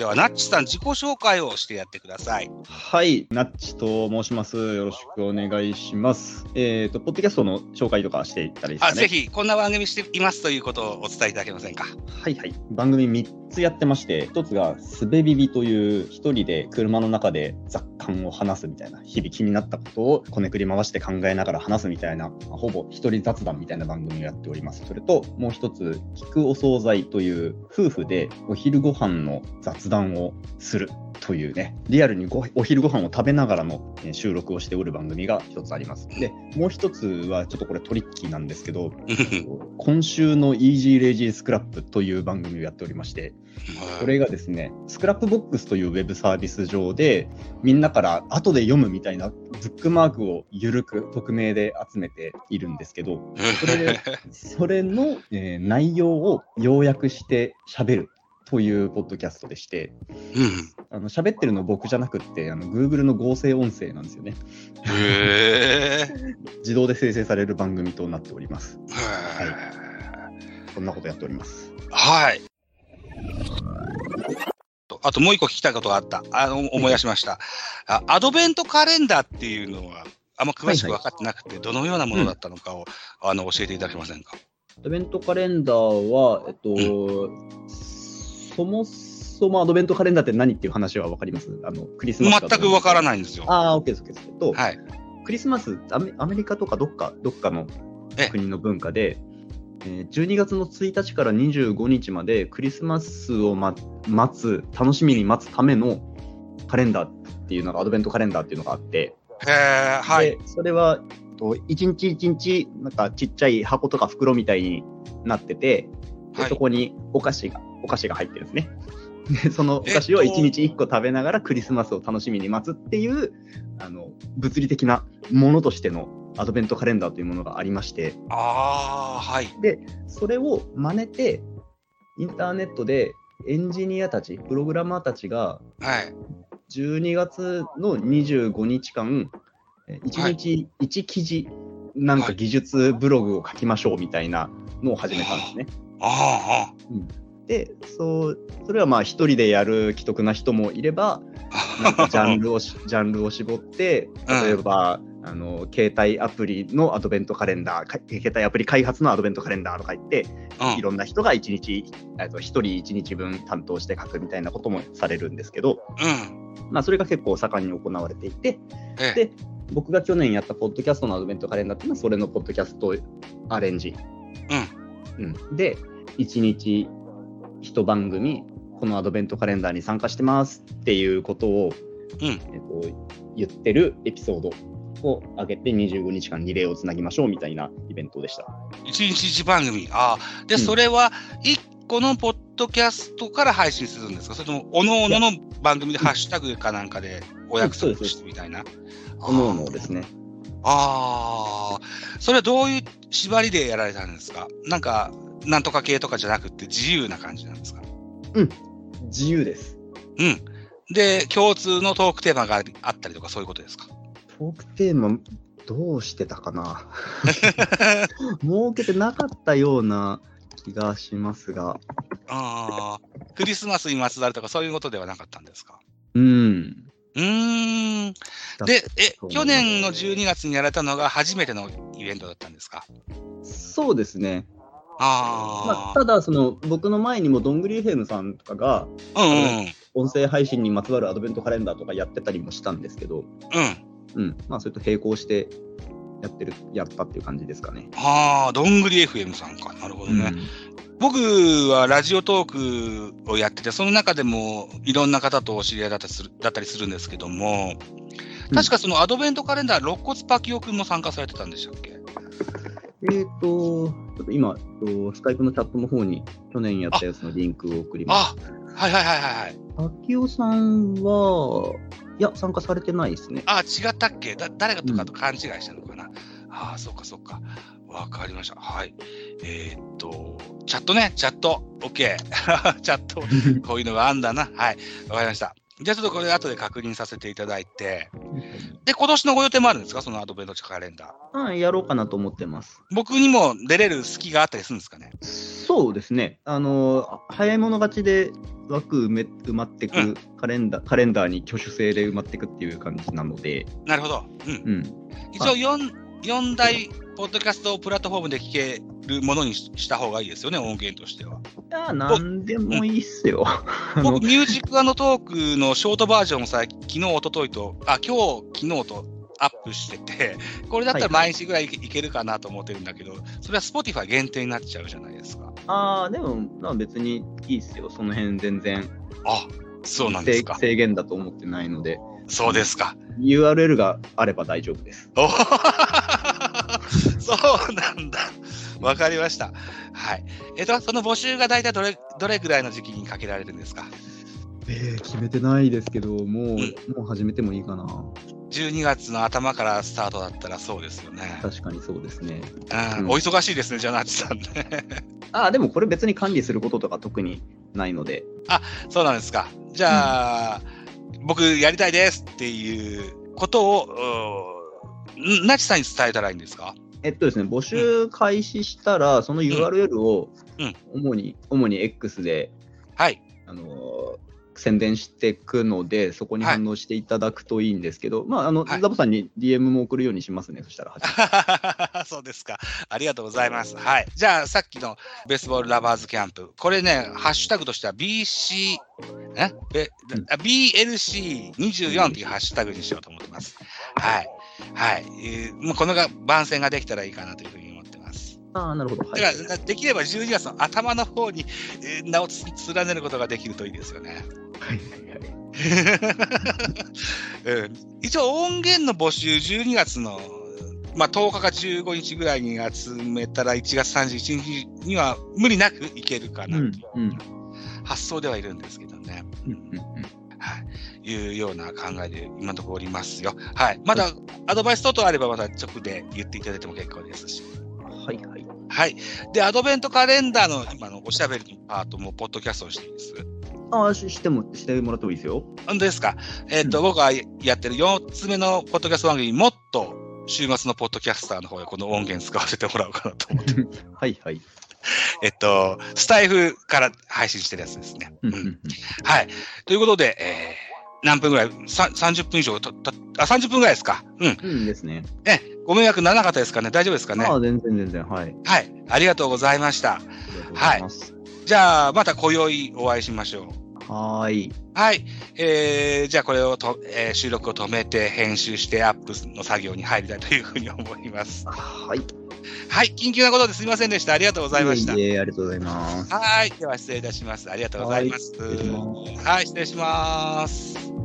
では、ナッチさん、自己紹介をしてやってください。はい、ナッチと申します。よろしくお願いします。えっ、と、ポッドキャストの紹介とかしていったらいいですあ、かね。ぜひ、こんな番組していますということをお伝えいただけませんか。はいはい。番組3つやってまして、1つがすべビビという一人で車の中で雑感を話すみたいな、日々気になったことをこねくり回して考えながら話すみたいな、まあほぼ一人雑談みたいな番組をやっております。それと、もう一つ、聞くお惣菜という夫婦でお昼ご飯の雑談をする。というね、リアルにごお昼ご飯を食べながらのえー収録をしておる番組が一つあります。で、もう一つはちょっとこれトリッキーなんですけど、今週の Easy Lazy Scrap という番組をやっておりまして、これがですね、スクラップボックスというウェブサービス上で、みんなから後で読むみたいなブックマークを緩く匿名で集めているんですけど、それで それの、えー内容を要約して喋るというポッドキャストでして、うん。あの喋ってるの僕じゃなくって、あの Google の合成音声なんですよね。へえ。自動で生成される番組となっております。へーこんなことやっております。はい。あともう一個聞きたいことがあった。あの、思い出しました。あアドベントカレンダーっていうのは、あんま詳しく分かってなくて、どのようなものだったのかを、あの、教えていただけませんか？アドベントカレンダーは、えっと、そもそもアドベントカレンダーって何っていう話は分かります？あのクリスマス全く分からい。ないんですよ。ああ、OK です、OK です。と、はい。クリスマスアメ、アメリカとかどっか、どっかのえ国の文化で、えー12月の1日から25日までクリスマスを、ま、待つ、楽しみに待つためのカレンダーっていうのが、アドベントカレンダーっていうのがあって、へえ、はい。でそれはと一日一日なんかちっちゃい箱とか袋みたいになってて、ではいそこにお菓子がお菓子が入ってるんですね。で そのお菓子をえっと一日一個食べながらクリスマスを楽しみに待つっていうあの物理的なものとしてのアドベントカレンダーというものがありましてああ、はい。それを真似てインターネットでエンジニアたちプログラマーたちがはい。12月の25日間、え1日1記事、なんか技術ブログを書きましょうみたいなのを始めたんですね。あで、そうそれはまあ一人でやる既得な人もいれば、ジャンルをしジャンルを絞って、例えば、あの携帯アプリのアドベントカレンダー、か携帯アプリ開発のアドベントカレンダーとか言って、うん。いろんな人が1日、えっと1人1日分担当して書くみたいなこともされるんですけど、うん。まあ、それが結構盛んに行われていて、ええ。で僕が去年やったポッドキャストのアドベントカレンダーっていうのはそれのポッドキャストアレンジ、うん。で1日1番組このアドベントカレンダーに参加してますっていうことを、うんえっと、言ってるエピソードを上げて25日間リレーをつなぎましょうみたいなイベントでした。一日一番組。ああ。で、うんそれは、一個のポッドキャストから配信するんですか？それとも、おのおのの番組でハッシュタグかなんかでお約束してみたいな。おのおのですね。ああ。それはどういう縛りでやられたんですか？なんか、なんとか系とかじゃなくて自由な感じなんですか？自由です。うん。で、共通のトークテーマがあったりとかそういうことですか？トークテーマどうしてたかな？設けてなかったような気がしますが。ああ。クリスマスにまつわるとかそういうことではなかったんですか？うん。うーん。だで、え去年の12月にやられたのが初めてのイベントだったんですか？そうですね。まあ、あただ、その僕の前にもどんぐり FM さんとかがあ。うんうん音声配信にまつわるアドベントカレンダーとかやってたりもしたんですけど、うん。うん、まあ、それと並行してやってる、やったっていう感じですかね。ああ、どんぐり FM さんか。なるほどね。僕はラジオトークをやってて、その中でもいろんな方とお知り合いだったりするだったりするんですけども、うん確かそのアドベントカレンダー、肋骨パキオくんも参加されてたんでしたっけ？えっ、と、ちょっと今、えっとスカイプのチャットの方に去年やったやつのリンクを送ります。あはいはいはいはいはい。秋尾さんは、いや、参加されてないですね。あ違ったっけ？だ誰がとかと勘違いしたのかな、ああ、そうかそうか。わかりました。はい。えーっと、チャットね、チャット。OK。チャット、こういうのがあんだな。はい。わかりました。じゃあちょっとこれ後で確認させていただいて。で、今年のご予定もあるんですか？そのアドベントカレンダー。はい、やろうかなと思ってます。僕にも出れる隙があったりするんですかね？そうですね。あの、早い者勝ちで枠埋め埋まってく、うんカレンダー、カレンダーに挙手制で埋まってくっていう感じなので、なるほど。うん。うん。一応4、四大ポッドキャストプラットフォームで聞けるものにしした方がいいですよね、音源としては。いや、なんでもいいっすよ。僕、ミュージックトークのショートバージョンをさ、昨日、一昨日と、あ、今日、昨日とアップしてて、これだったら毎日ぐらいいけるかなと思ってるんだけど、それは Spotify 限定になっちゃうじゃないですか。ああ、でも、まあ別にいいっすよ。その辺全然あ、そうなんですか。制制限だと思ってないので、そうですか。URL があれば大丈夫です。お そうなんだ。わかりました。はい。えっと、その募集が大体どれ、どれぐらいの時期にかけられるんですか？えー、決めてないですけど、もう、んもう始めてもいいかな。12月の頭からスタートだったらそうですよね。確かにそうですね。うん、うんお忙しいですね、じゃあ、なちさんね。ああ、でもこれ別に管理することとか特にないので、そうなんですか。じゃあ、僕やりたいですっていうことを、うんなちさんに伝えたらいいんですか？えっとですね、募集開始したら、その URL をうん主に、主に X で、はい。あのー宣伝していくので、そこに反応していただくといいんですけど、まあ、あの、はいザボさんに DM も送るようにしますね、そしたら。そうですか。ありがとうございます。はい。じゃあ、さっきのベースボールラバーズキャンプ。これね、ハッシュタグとしては BC、え？べあ BLC24 っていうハッシュタグにしようと思ってます。はい。はい。えーもうこのが番宣ができたらいいかなというふうに思ってます。ああ、なるほど。はいだから、できれば12月の頭の方に、えー名をつ連ねることができるといいですよね。はいはいはい。うん、一応音源の募集12月の、まあ、10日か15日ぐらいに集めたら1月31日には無理なくいけるかなといううんうん発想ではいるんですけどね。うんうんい。いうような考えで今のところおりますよ。はい。まだアドバイス等々あればまた直で言っていただいても結構ですし。はいはい。はい。で、アドベントカレンダーの今のおしゃべりのパートもポッドキャストをしていいです。ああ、ししても、してもらってもいいですよ。本当ですか？えっ、と、僕がやってる4つ目のポッドキャスト番組、もっと週末のポッドキャスターの方でこの音源使わせてもらおうかなと思って。はいはい。えっと、スタイフから配信してるやつですね。うんうんうんうんはい。ということで、えー、何分ぐらい？さ ?30 分以上とたあ、30分ぐらいですか。うん。うんですね。え、ご迷惑ならなかったですかね？大丈夫ですかね？ああ、全然全然。はい。はい。ありがとうございました。ありがとうござい。じゃあ、また今宵お会いしましょう。はーい。はい。えー、じゃあこれをと、えー収録を止めて編集してアップの作業に入りたいというふうに思います。はい。はい。緊急なことですみませんでした。ありがとうございました。いえありがとうございます。はい。では失礼いたします。ありがとうございますはい。失礼します。